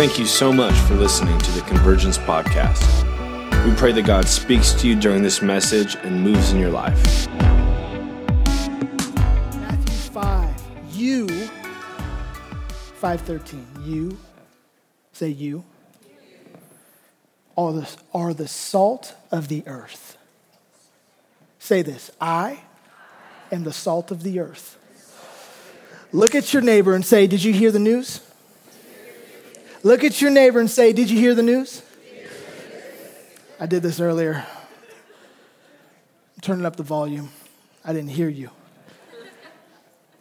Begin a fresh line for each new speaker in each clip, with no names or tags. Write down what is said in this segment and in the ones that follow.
Thank you so much for listening to the Convergence Podcast. We pray that God speaks to you during this message and moves in your life.
Matthew 5. You, 513. You, say you, are the, are the salt of the earth. Say this I am the salt of the earth. Look at your neighbor and say, Did you hear the news? Look at your neighbor and say, Did you hear the news? I did this earlier. I'm turning up the volume. I didn't hear you.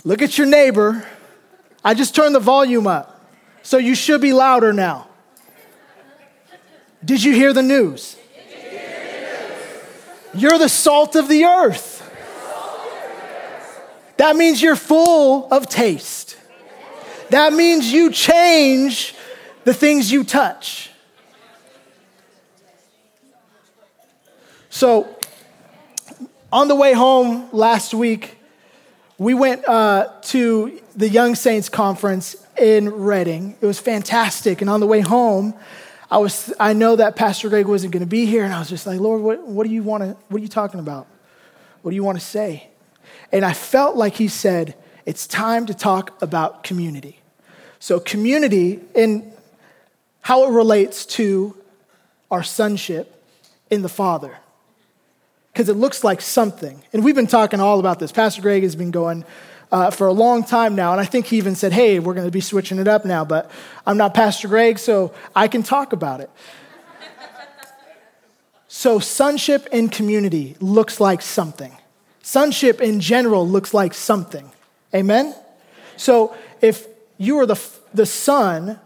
Look at your neighbor. I just turned the volume up. So you should be louder now. Did you hear the news? You're the salt of the earth. That means you're full of taste. That means you change the things you touch. So, on the way home last week, we went uh, to the Young Saints Conference in Redding. It was fantastic. And on the way home, I, was, I know that Pastor Greg wasn't going to be here, and I was just like, Lord, what, what do you want to, what are you talking about? What do you want to say? And I felt like he said, it's time to talk about community. So, community and how it relates to our sonship in the Father. Because it looks like something. And we've been talking all about this. Pastor Greg has been going uh, for a long time now. And I think he even said, hey, we're going to be switching it up now. But I'm not Pastor Greg, so I can talk about it. so, sonship in community looks like something. Sonship in general looks like something. Amen? So, if you are the, the son,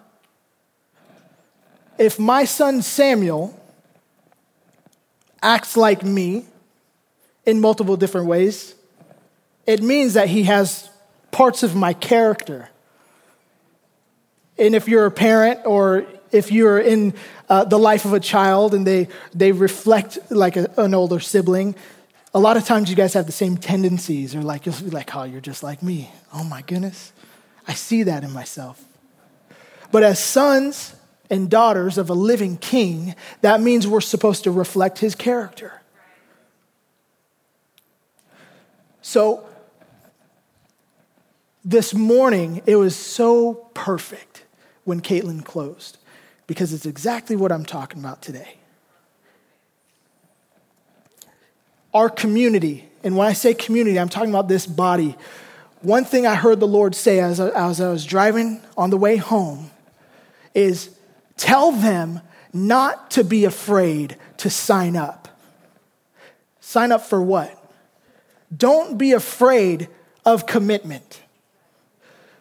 if my son Samuel acts like me in multiple different ways, it means that he has parts of my character. And if you're a parent or if you're in uh, the life of a child and they, they reflect like a, an older sibling, a lot of times you guys have the same tendencies or like you'll be like, oh, you're just like me. Oh my goodness. I see that in myself. But as sons and daughters of a living king, that means we're supposed to reflect his character. So this morning, it was so perfect when Caitlin closed because it's exactly what I'm talking about today. Our community, and when I say community, I'm talking about this body. One thing I heard the Lord say as I, as I was driving on the way home is tell them not to be afraid to sign up. Sign up for what? Don't be afraid of commitment.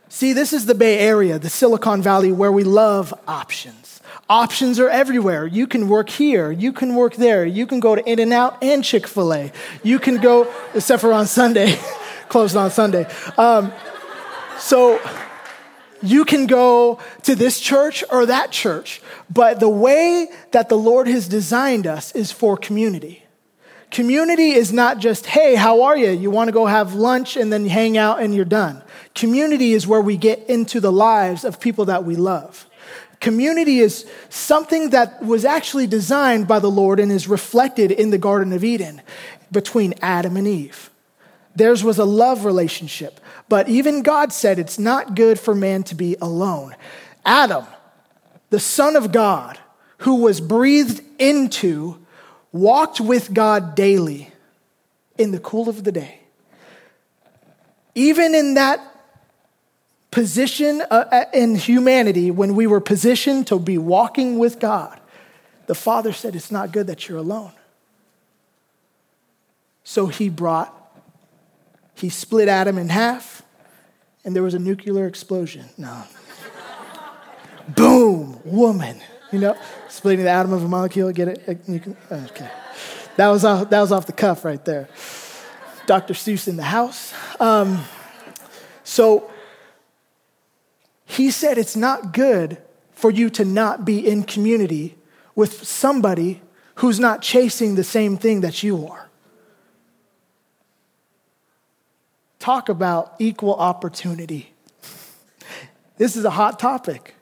See, this is the Bay Area, the Silicon Valley, where we love options. Options are everywhere. You can work here, you can work there, you can go to In N Out and Chick fil A. You can go, except for on Sunday, closed on Sunday. Um, so you can go to this church or that church, but the way that the Lord has designed us is for community. Community is not just, hey, how are you? You want to go have lunch and then hang out and you're done. Community is where we get into the lives of people that we love. Community is something that was actually designed by the Lord and is reflected in the Garden of Eden between Adam and Eve. Theirs was a love relationship, but even God said it's not good for man to be alone. Adam, the Son of God, who was breathed into walked with God daily in the cool of the day. Even in that position uh, uh, in humanity, when we were positioned to be walking with God, the Father said, It's not good that you're alone. So he brought, he split Adam in half, and there was a nuclear explosion. No. Boom, woman. You know, splitting the atom of a molecule, get it? Can, okay. That was, off, that was off the cuff right there. Dr. Seuss in the house. Um, so he said it's not good for you to not be in community with somebody who's not chasing the same thing that you are. Talk about equal opportunity. This is a hot topic.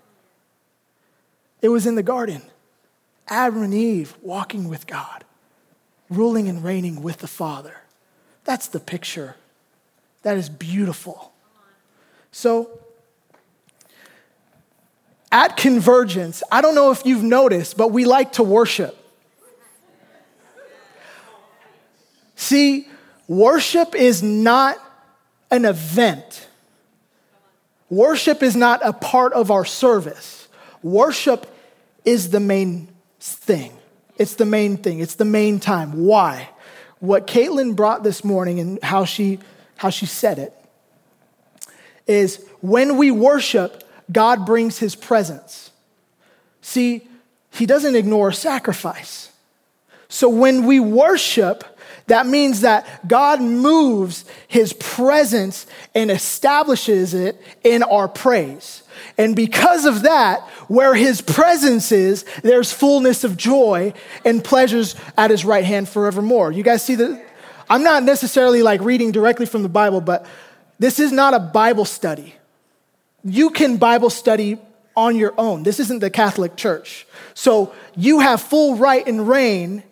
It was in the garden. Adam and Eve walking with God, ruling and reigning with the Father. That's the picture. That is beautiful. So, at Convergence, I don't know if you've noticed, but we like to worship. See, worship is not an event. Worship is not a part of our service. Worship is the main thing. It's the main thing. It's the main time. Why? What Caitlin brought this morning and how she, how she said it is when we worship, God brings his presence. See, he doesn't ignore sacrifice. So when we worship, that means that God moves his presence and establishes it in our praise. And because of that, where his presence is, there's fullness of joy and pleasures at his right hand forevermore. You guys see that? I'm not necessarily like reading directly from the Bible, but this is not a Bible study. You can Bible study on your own. This isn't the Catholic Church. So you have full right and reign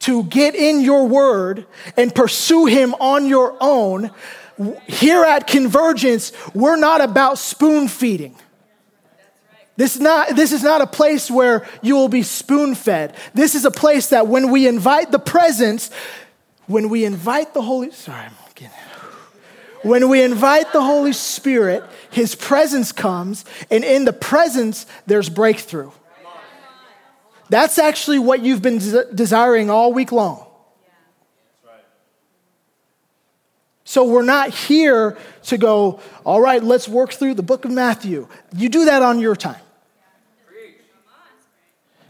to get in your word and pursue him on your own. Here at Convergence, we're not about spoon feeding. This is, not, this is not a place where you will be spoon fed. This is a place that when we invite the presence, when we invite the Holy, sorry, I'm getting, when we invite the Holy Spirit, His presence comes, and in the presence, there's breakthrough. That's actually what you've been desiring all week long. So we're not here to go, all right, let's work through the book of Matthew. You do that on your time.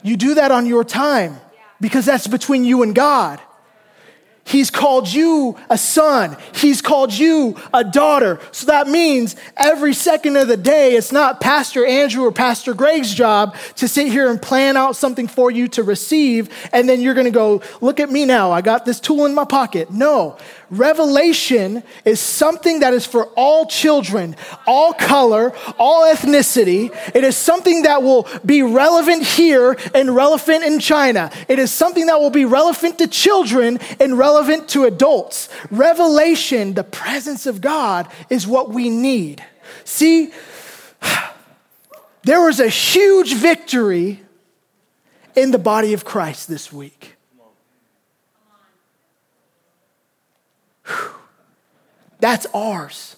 You do that on your time because that's between you and God. He's called you a son. He's called you a daughter. So that means every second of the day, it's not Pastor Andrew or Pastor Greg's job to sit here and plan out something for you to receive. And then you're going to go, look at me now. I got this tool in my pocket. No. Revelation is something that is for all children, all color, all ethnicity. It is something that will be relevant here and relevant in China. It is something that will be relevant to children and relevant to adults. Revelation, the presence of God, is what we need. See, there was a huge victory in the body of Christ this week. That's ours.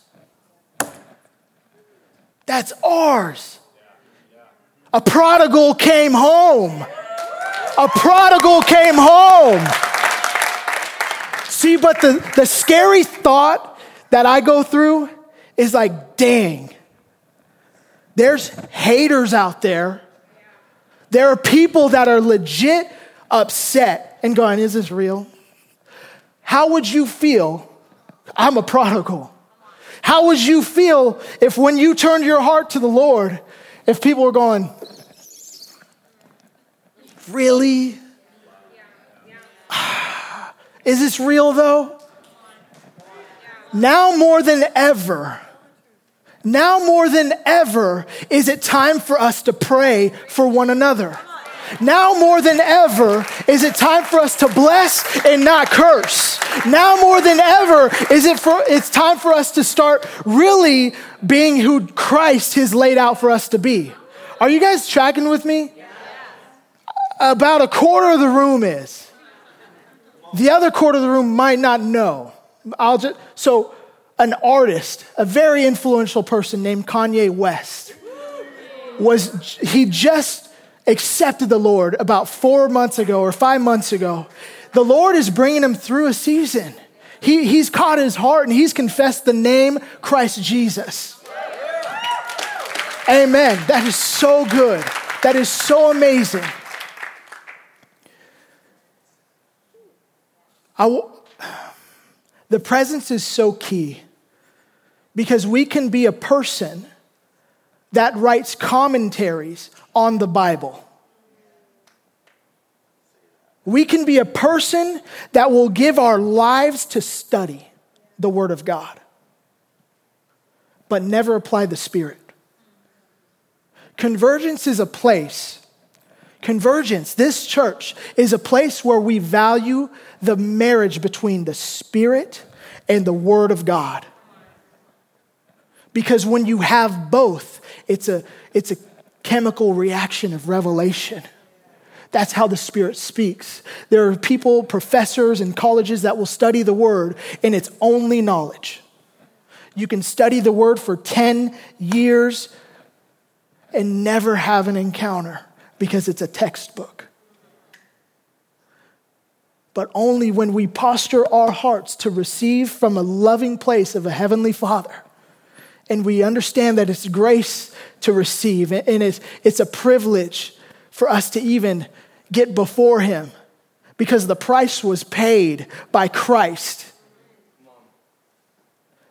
That's ours. A prodigal came home. A prodigal came home. See, but the, the scary thought that I go through is like, dang, there's haters out there. There are people that are legit upset and going, is this real? How would you feel? I'm a prodigal. How would you feel if when you turned your heart to the Lord, if people were going, Really? Is this real though? Now more than ever, now more than ever, is it time for us to pray for one another. Now more than ever is it time for us to bless and not curse. Now more than ever is it for it's time for us to start really being who Christ has laid out for us to be. Are you guys tracking with me? About a quarter of the room is. The other quarter of the room might not know. I'll just so an artist, a very influential person named Kanye West was he just accepted the Lord about four months ago or five months ago, the Lord is bringing him through a season. He, he's caught his heart and he's confessed the name Christ Jesus. Amen. That is so good. That is so amazing. I, the presence is so key because we can be a person that writes commentaries on the Bible. We can be a person that will give our lives to study the Word of God, but never apply the Spirit. Convergence is a place Convergence, this church, is a place where we value the marriage between the Spirit and the Word of God. Because when you have both, it's a, it's a chemical reaction of revelation. That's how the Spirit speaks. There are people, professors and colleges that will study the Word in its only knowledge. You can study the Word for 10 years and never have an encounter because it's a textbook. But only when we posture our hearts to receive from a loving place of a Heavenly Father and we understand that it's grace to receive and it's, it's a privilege for us to even get before Him because the price was paid by Christ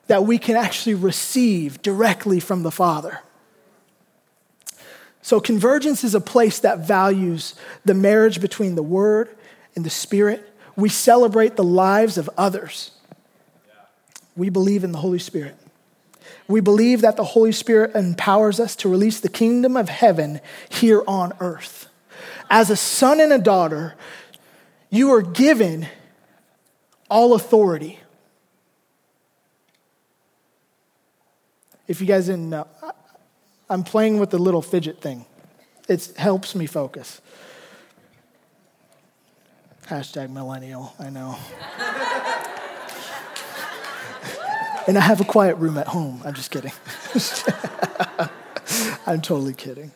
that we can actually receive directly from the Father. So, convergence is a place that values the marriage between the Word and the Spirit. We celebrate the lives of others. We believe in the Holy Spirit. We believe that the Holy Spirit empowers us to release the kingdom of heaven here on earth. As a son and a daughter, you are given all authority. If you guys didn't know, I'm playing with the little fidget thing. It helps me focus. Hashtag millennial, I know. and I have a quiet room at home. I'm just kidding. I'm totally kidding.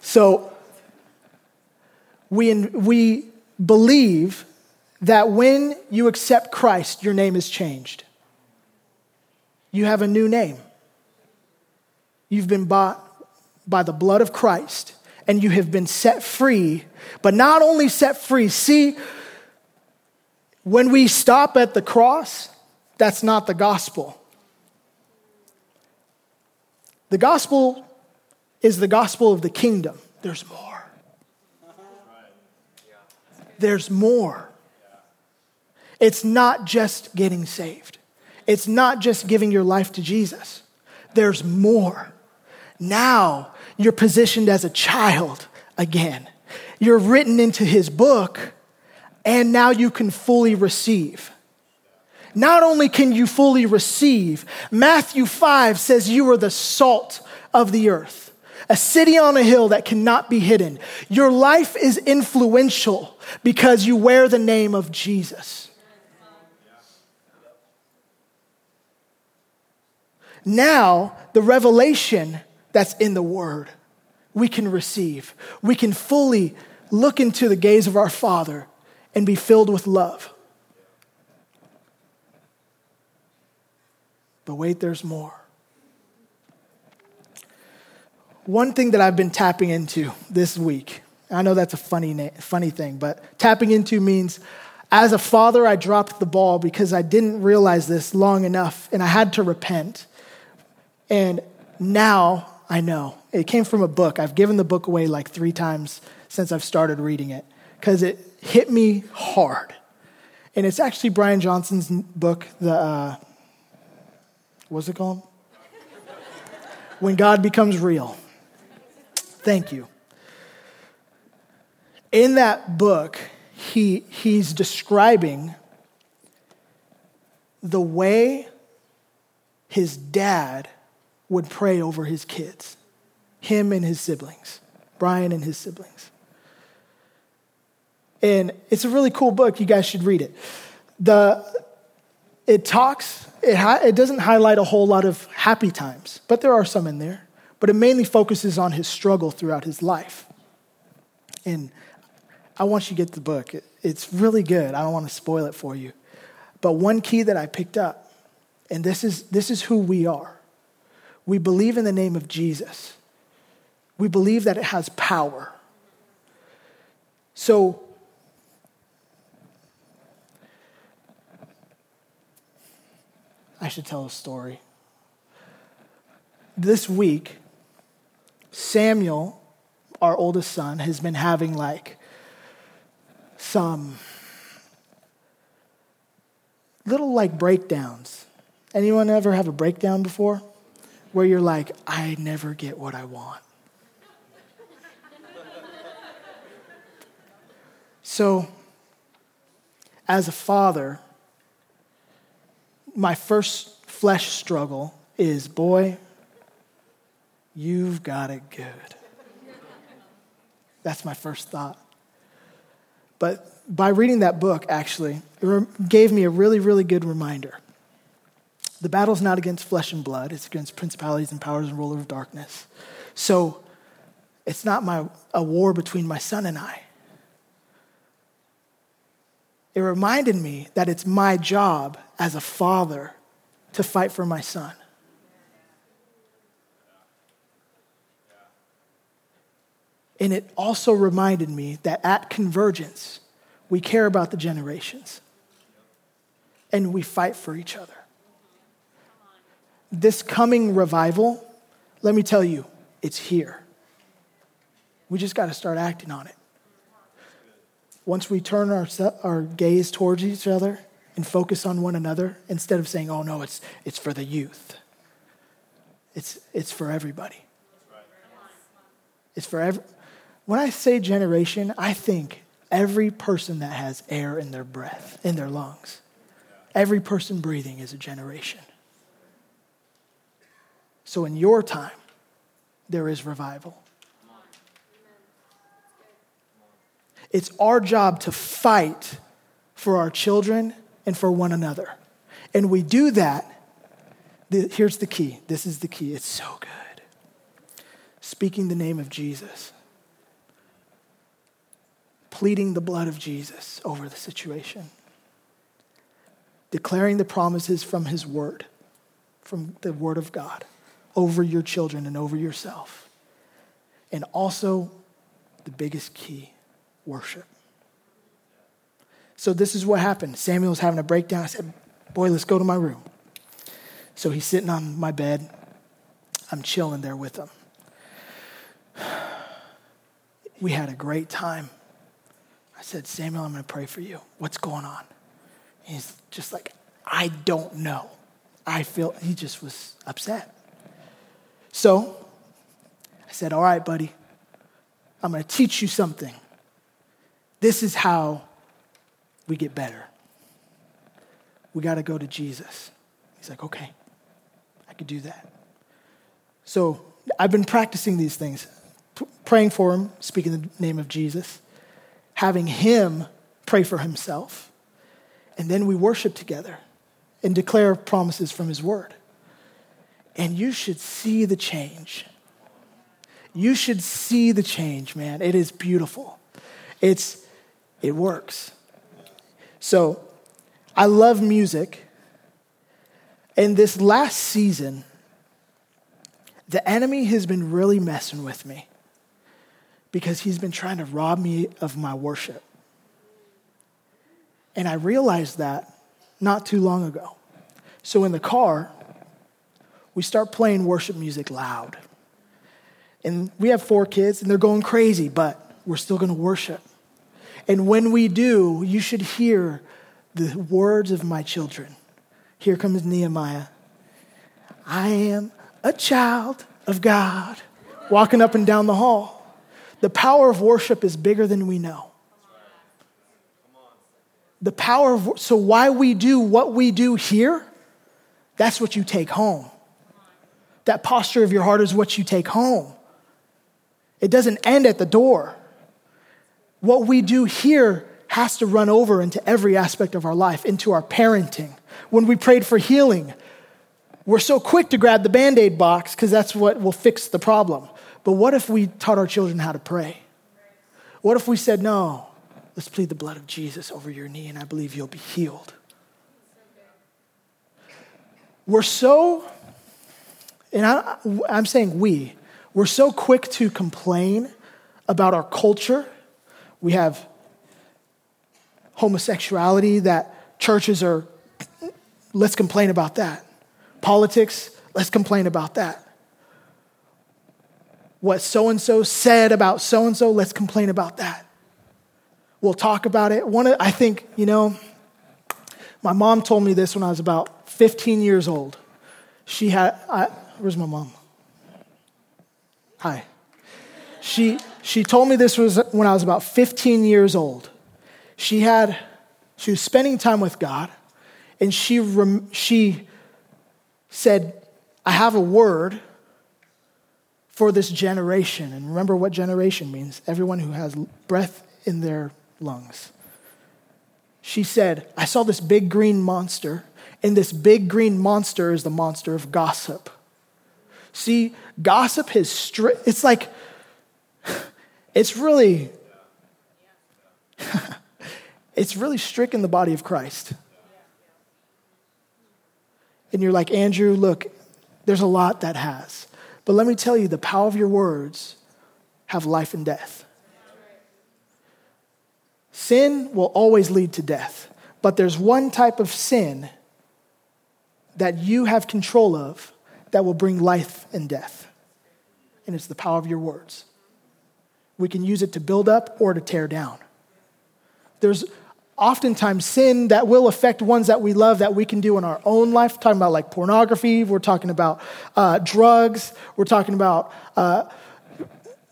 So, we, we believe that when you accept Christ, your name is changed. You have a new name. You've been bought by the blood of Christ and you have been set free, but not only set free. See, when we stop at the cross, that's not the gospel. The gospel is the gospel of the kingdom. There's more. There's more. It's not just getting saved, it's not just giving your life to Jesus. There's more. Now you're positioned as a child again. You're written into his book, and now you can fully receive. Not only can you fully receive, Matthew 5 says you are the salt of the earth, a city on a hill that cannot be hidden. Your life is influential because you wear the name of Jesus. Now, the revelation that's in the Word we can receive. We can fully look into the gaze of our Father and be filled with love. But wait, there's more. One thing that I've been tapping into this week, I know that's a funny, na- funny thing, but tapping into means as a father, I dropped the ball because I didn't realize this long enough and I had to repent. And now I know. It came from a book. I've given the book away like three times since I've started reading it because it hit me hard. And it's actually Brian Johnson's book, the uh, what's it called? when God becomes real. Thank you. In that book, he, he's describing the way his dad would pray over his kids, him and his siblings, Brian and his siblings. And it's a really cool book. You guys should read it. The, it talks it, it doesn't highlight a whole lot of happy times, but there are some in there. But it mainly focuses on his struggle throughout his life. And I want you to get the book. It, it's really good. I don't want to spoil it for you. But one key that I picked up, and this is, this is who we are we believe in the name of Jesus, we believe that it has power. So I should tell a story. This week, Samuel, our oldest son, has been having like some little like breakdowns. Anyone ever have a breakdown before? Where you're like, I never get what I want. So, as a father, my first flesh struggle is boy, you've got it good. That's my first thought. But by reading that book, actually, it gave me a really, really good reminder. The battle's not against flesh and blood, it's against principalities and powers and rulers of darkness. So it's not my, a war between my son and I. It reminded me that it's my job as a father to fight for my son. And it also reminded me that at Convergence, we care about the generations and we fight for each other. This coming revival, let me tell you, it's here. We just got to start acting on it. Once we turn our, our gaze towards each other and focus on one another instead of saying, oh no, it's, it's for the youth, it's, it's for everybody. It's for every. When I say generation, I think every person that has air in their breath, in their lungs. Every person breathing is a generation. So in your time, there is revival. It's our job to fight for our children and for one another. And we do that. Here's the key. This is the key. It's so good. Speaking the name of Jesus pleading the blood of Jesus over the situation, declaring the promises from His Word, from the Word of God, over your children and over yourself. And also, the biggest key worship. So, this is what happened. Samuel was having a breakdown. I said, Boy, let's go to my room. So, he's sitting on my bed. I'm chilling there with him. We had a great time. I said, Samuel, I'm going to pray for you. What's going on? He's just like, I don't know. I feel, he just was upset. So I said, All right, buddy, I'm going to teach you something. This is how we get better. We got to go to Jesus. He's like, Okay, I could do that. So I've been practicing these things, p- praying for him, speaking the name of Jesus having him pray for himself. And then we worship together and declare promises from his word. And you should see the change. You should see the change, man. It is beautiful. It's it works. So, I love music. And this last season, the enemy has been really messing with me because he's been trying to rob me of my worship. And I realized that not too long ago. So in the car, we start playing worship music loud. And we have four kids, and they're going crazy, but we're still going to worship. And when we do, you should hear the words of my children. Here comes Nehemiah. I am a child of God, walking up and down the hall. The power of worship is bigger than we know. The power of, so why we do what we do here, that's what you take home. That posture of your heart is what you take home. It doesn't end at the door. What we do here has to run over into every aspect of our life, into our parenting. When we prayed for healing, we're so quick to grab the band aid box because that's what will fix the problem. But what if we taught our children how to pray? What if we said, no, let's plead the blood of Jesus over your knee and I believe you'll be healed? We're so, and I, am saying we, we're so quick to complain about our culture. We have homosexuality that churches are, let's complain about that. Politics, let's complain about that what so and so said about so and so, let's complain about that. We'll talk about it. One, I think, you know, my mom told me this when I was about 15 years old. She had, I, where's my mom? Hi. She, she told me this was when I was about 15 years old. she had, she was spending time with God, and she, rem, she said, I have a word for this generation. And remember what generation means everyone who has breath in their lungs. She said, I saw this big green monster, and this big green monster is the monster of gossip. See, gossip has, stri- it's like, it's really, it's really stricken the body of Christ. And you're like, Andrew, look, there's a lot that has. But let me tell you, the power of your words have life and death. Sin will always lead to death, but there's one type of sin that you have control of that will bring life and death, and it's the power of your words. We can use it to build up or to tear down. There's oftentimes sin that will affect ones that we love that we can do in our own life. Talking about like pornography, we're talking about uh, drugs, we're talking about, uh,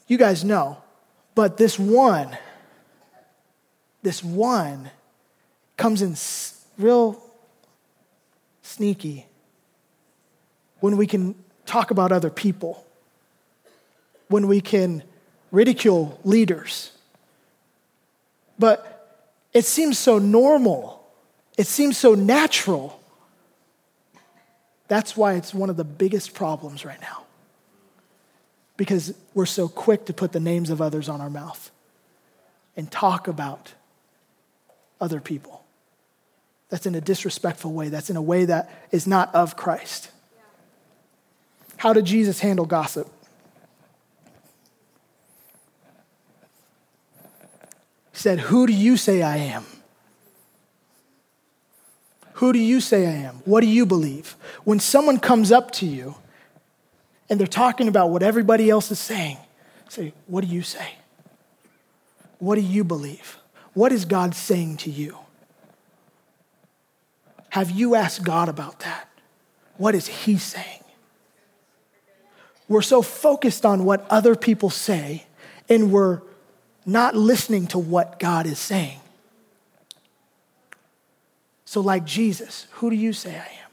you guys know. But this one, this one comes in real sneaky when we can talk about other people, when we can ridicule leaders. But it seems so normal, it seems so natural. That's why it's one of the biggest problems right now. Because we're so quick to put the names of others on our mouth and talk about other people. That's in a disrespectful way, that's in a way that is not of Christ. How did Jesus handle gossip? Said, Who do you say I am? Who do you say I am? What do you believe? When someone comes up to you and they're talking about what everybody else is saying, say, What do you say? What do you believe? What is God saying to you? Have you asked God about that? What is He saying? We're so focused on what other people say, and we're not listening to what God is saying. So, like Jesus, who do you say I am?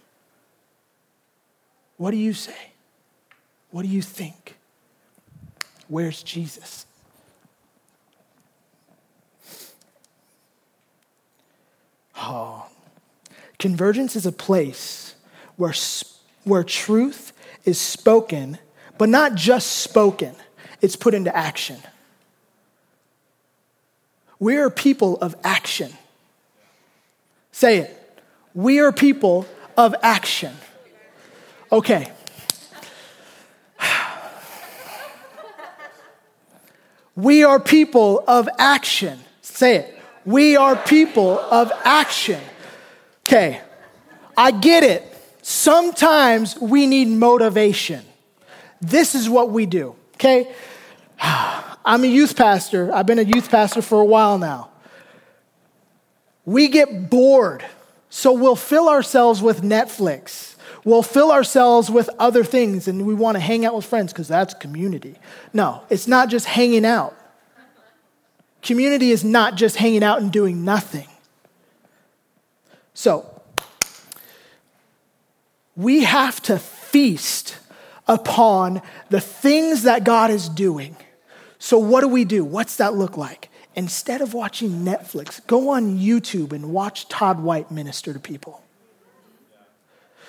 What do you say? What do you think? Where's Jesus? Oh. Convergence is a place where, where truth is spoken, but not just spoken, it's put into action. We are people of action. Say it. We are people of action. Okay. We are people of action. Say it. We are people of action. Okay. I get it. Sometimes we need motivation. This is what we do. Okay. I'm a youth pastor. I've been a youth pastor for a while now. We get bored, so we'll fill ourselves with Netflix. We'll fill ourselves with other things, and we want to hang out with friends because that's community. No, it's not just hanging out. Community is not just hanging out and doing nothing. So, we have to feast upon the things that God is doing. So, what do we do? What's that look like? Instead of watching Netflix, go on YouTube and watch Todd White minister to people.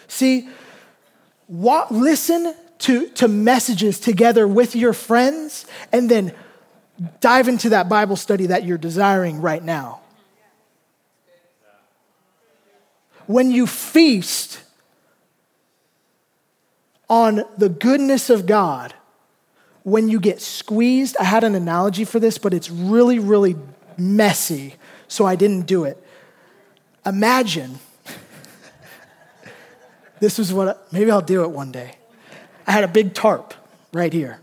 See, what, listen to, to messages together with your friends and then dive into that Bible study that you're desiring right now. When you feast on the goodness of God, when you get squeezed, I had an analogy for this, but it's really, really messy, so I didn't do it. Imagine, this is what, maybe I'll do it one day. I had a big tarp right here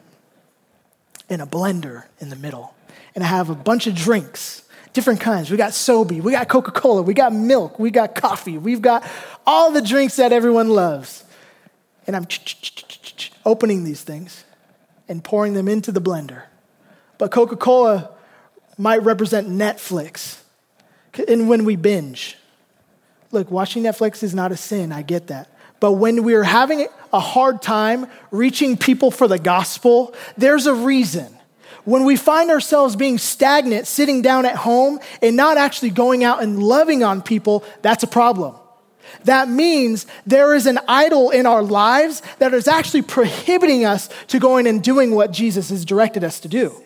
and a blender in the middle, and I have a bunch of drinks different kinds. We got Sobe, we got Coca Cola, we got milk, we got coffee, we've got all the drinks that everyone loves. And I'm opening these things and pouring them into the blender. But Coca Cola might represent Netflix. And when we binge, look, watching Netflix is not a sin, I get that. But when we're having a hard time reaching people for the gospel, there's a reason. When we find ourselves being stagnant, sitting down at home, and not actually going out and loving on people, that's a problem. That means there is an idol in our lives that is actually prohibiting us to going and doing what Jesus has directed us to do.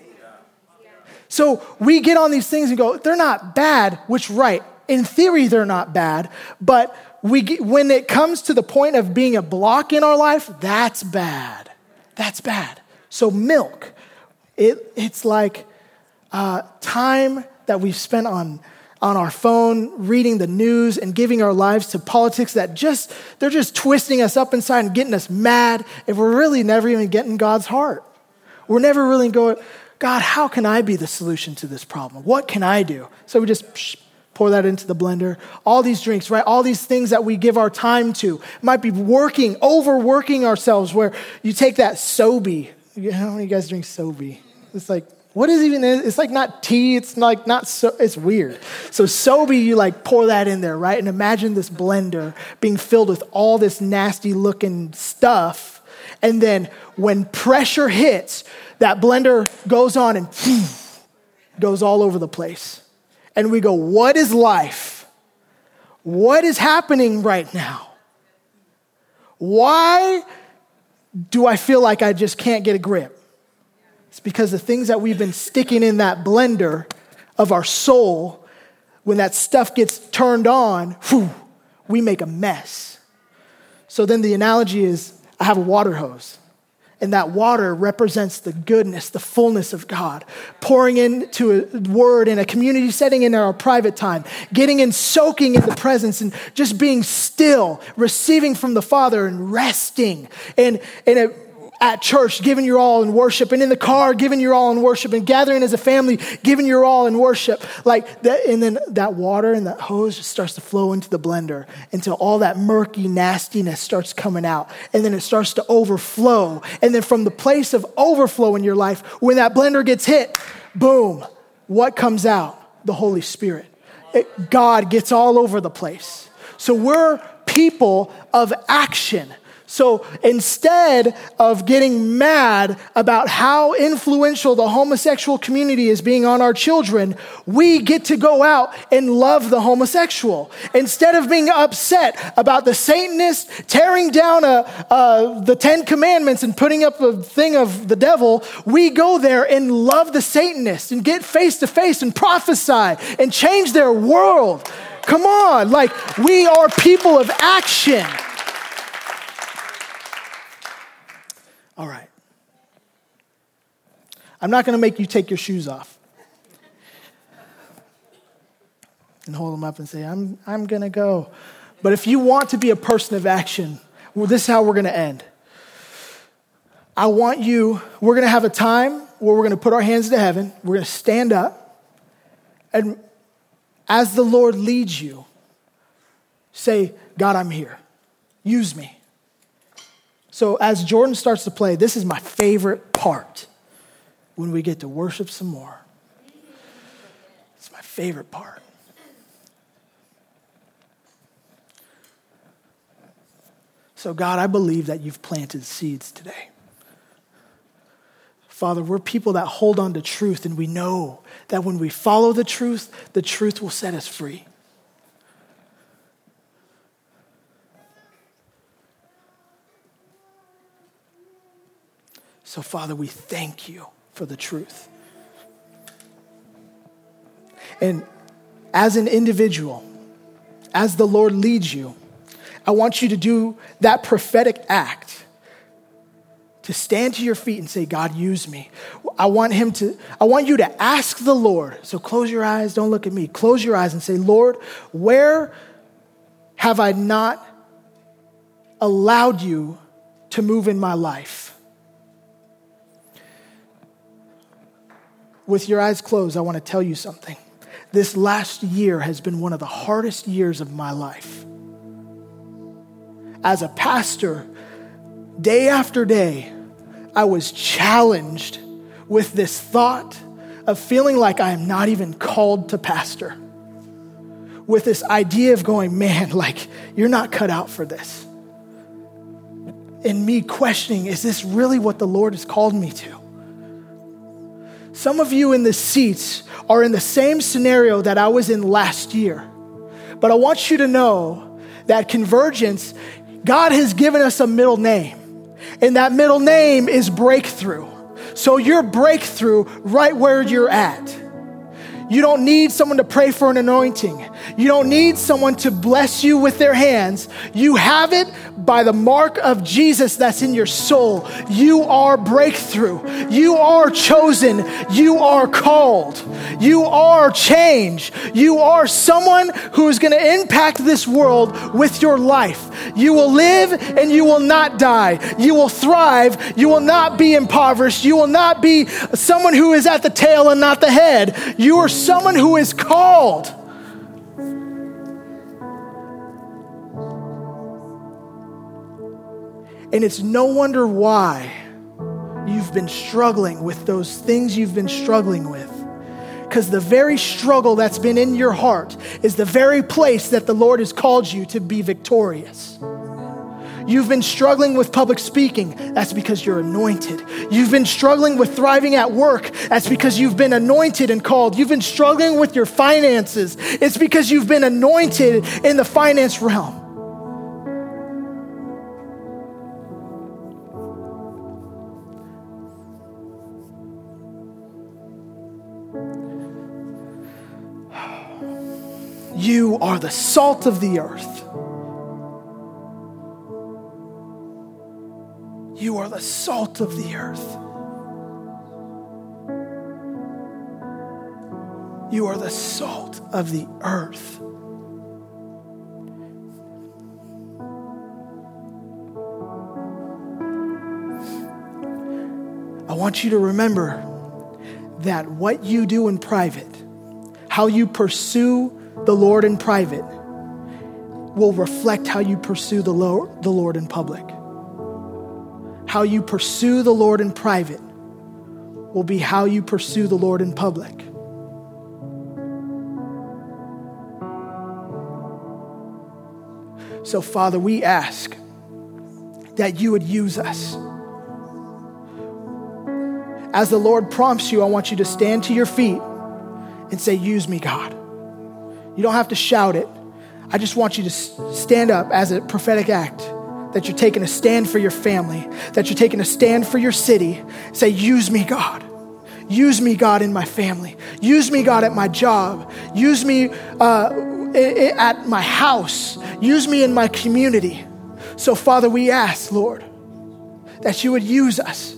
So we get on these things and go, they're not bad, which, right, in theory, they're not bad, but we get, when it comes to the point of being a block in our life, that's bad. That's bad. So, milk, it, it's like uh, time that we've spent on on our phone, reading the news, and giving our lives to politics that just, they're just twisting us up inside and getting us mad if we're really never even getting God's heart. We're never really going, God, how can I be the solution to this problem? What can I do? So we just psh, pour that into the blender. All these drinks, right? All these things that we give our time to might be working, overworking ourselves, where you take that Sobe. How many of you guys drink Sobe? It's like, what is even, it's like not tea, it's like not so, it's weird. So Sobe, you like pour that in there, right? And imagine this blender being filled with all this nasty looking stuff. And then when pressure hits, that blender goes on and goes all over the place. And we go, What is life? What is happening right now? Why do I feel like I just can't get a grip? It's because the things that we've been sticking in that blender of our soul, when that stuff gets turned on, whew, we make a mess. So then the analogy is I have a water hose. And that water represents the goodness, the fullness of God, pouring into a word in a community setting in our private time, getting and soaking in the presence and just being still, receiving from the Father and resting. And, and it at church, giving your all in worship, and in the car, giving your all in worship, and gathering as a family, giving your all in worship. Like that, and then that water and that hose just starts to flow into the blender until all that murky nastiness starts coming out. And then it starts to overflow. And then from the place of overflow in your life, when that blender gets hit, boom, what comes out? The Holy Spirit. It, God gets all over the place. So we're people of action. So instead of getting mad about how influential the homosexual community is being on our children, we get to go out and love the homosexual. Instead of being upset about the Satanist tearing down a, a, the Ten Commandments and putting up a thing of the devil, we go there and love the Satanist and get face to face and prophesy and change their world. Come on, like we are people of action. All right. I'm not going to make you take your shoes off and hold them up and say, I'm, I'm going to go. But if you want to be a person of action, well, this is how we're going to end. I want you, we're going to have a time where we're going to put our hands to heaven, we're going to stand up, and as the Lord leads you, say, God, I'm here. Use me. So as Jordan starts to play, this is my favorite part when we get to worship some more. It's my favorite part. So, God, I believe that you've planted seeds today. Father, we're people that hold on to truth, and we know that when we follow the truth, the truth will set us free. So, Father, we thank you for the truth. And as an individual, as the Lord leads you, I want you to do that prophetic act to stand to your feet and say, God, use me. I want him to, I want you to ask the Lord. So close your eyes, don't look at me. Close your eyes and say, Lord, where have I not allowed you to move in my life? With your eyes closed, I want to tell you something. This last year has been one of the hardest years of my life. As a pastor, day after day, I was challenged with this thought of feeling like I am not even called to pastor. with this idea of going, man, like, you're not cut out for this. And me questioning, is this really what the Lord has called me to? Some of you in the seats are in the same scenario that I was in last year. But I want you to know that convergence, God has given us a middle name, and that middle name is breakthrough. So, your breakthrough right where you're at. You don't need someone to pray for an anointing. You don't need someone to bless you with their hands. You have it by the mark of Jesus that's in your soul. You are breakthrough. You are chosen. You are called. You are change. You are someone who is going to impact this world with your life. You will live and you will not die. You will thrive. You will not be impoverished. You will not be someone who is at the tail and not the head. You are someone who is called. And it's no wonder why you've been struggling with those things you've been struggling with. Because the very struggle that's been in your heart is the very place that the Lord has called you to be victorious. You've been struggling with public speaking. That's because you're anointed. You've been struggling with thriving at work. That's because you've been anointed and called. You've been struggling with your finances. It's because you've been anointed in the finance realm. You are the salt of the earth. You are the salt of the earth. You are the salt of the earth. I want you to remember that what you do in private, how you pursue the Lord in private will reflect how you pursue the Lord, the Lord in public. How you pursue the Lord in private will be how you pursue the Lord in public. So, Father, we ask that you would use us. As the Lord prompts you, I want you to stand to your feet and say, Use me, God. You don't have to shout it. I just want you to stand up as a prophetic act that you're taking a stand for your family, that you're taking a stand for your city. Say, Use me, God. Use me, God, in my family. Use me, God, at my job. Use me uh, at my house. Use me in my community. So, Father, we ask, Lord, that you would use us.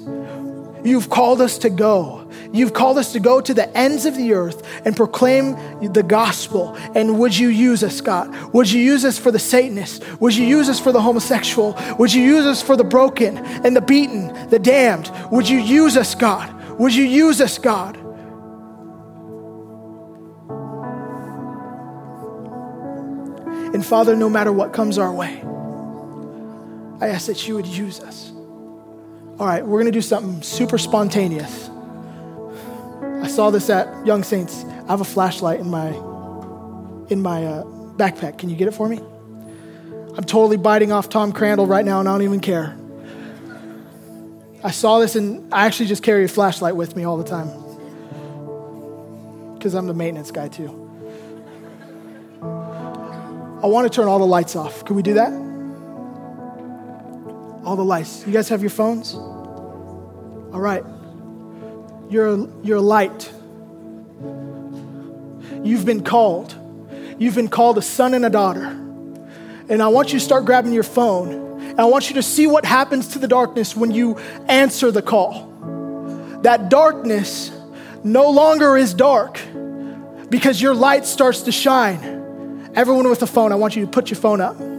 You've called us to go. You've called us to go to the ends of the earth and proclaim the gospel. And would you use us, God? Would you use us for the Satanist? Would you use us for the homosexual? Would you use us for the broken and the beaten, the damned? Would you use us, God? Would you use us, God? And Father, no matter what comes our way, I ask that you would use us. All right, we're going to do something super spontaneous. Saw this at Young Saints. I have a flashlight in my in my uh, backpack. Can you get it for me? I'm totally biting off Tom Crandall right now, and I don't even care. I saw this, and I actually just carry a flashlight with me all the time because I'm the maintenance guy too. I want to turn all the lights off. Can we do that? All the lights. You guys have your phones? All right. You're, you're light. You've been called. You've been called a son and a daughter. And I want you to start grabbing your phone. And I want you to see what happens to the darkness when you answer the call. That darkness no longer is dark because your light starts to shine. Everyone with a phone, I want you to put your phone up.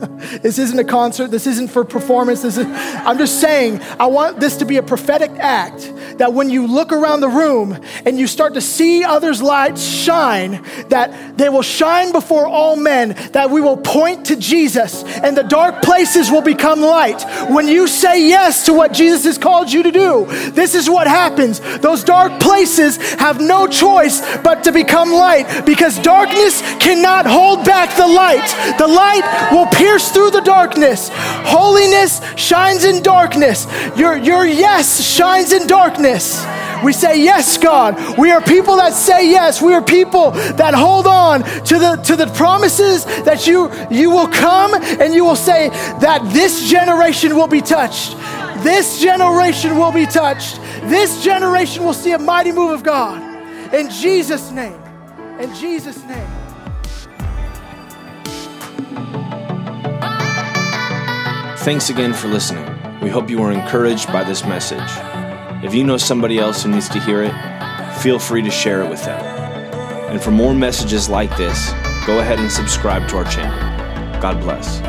this isn't a concert. This isn't for performance. This is, I'm just saying, I want this to be a prophetic act that when you look around the room and you start to see others' lights shine, that they will shine before all men, that we will point to Jesus and the dark places will become light. When you say yes to what Jesus has called you to do, this is what happens. Those dark places have no choice but to become light because darkness cannot hold back the light. The light will pierce through the darkness. Holiness shines in darkness. Your, your yes shines in darkness. We say yes, God. We are people that say yes. We are people that hold on to the to the promises that you you will come and you will say that this generation will be touched. This generation will be touched. This generation will see a mighty move of God. In Jesus' name. In Jesus' name.
Thanks again for listening. We hope you were encouraged by this message. If you know somebody else who needs to hear it, feel free to share it with them. And for more messages like this, go ahead and subscribe to our channel. God bless.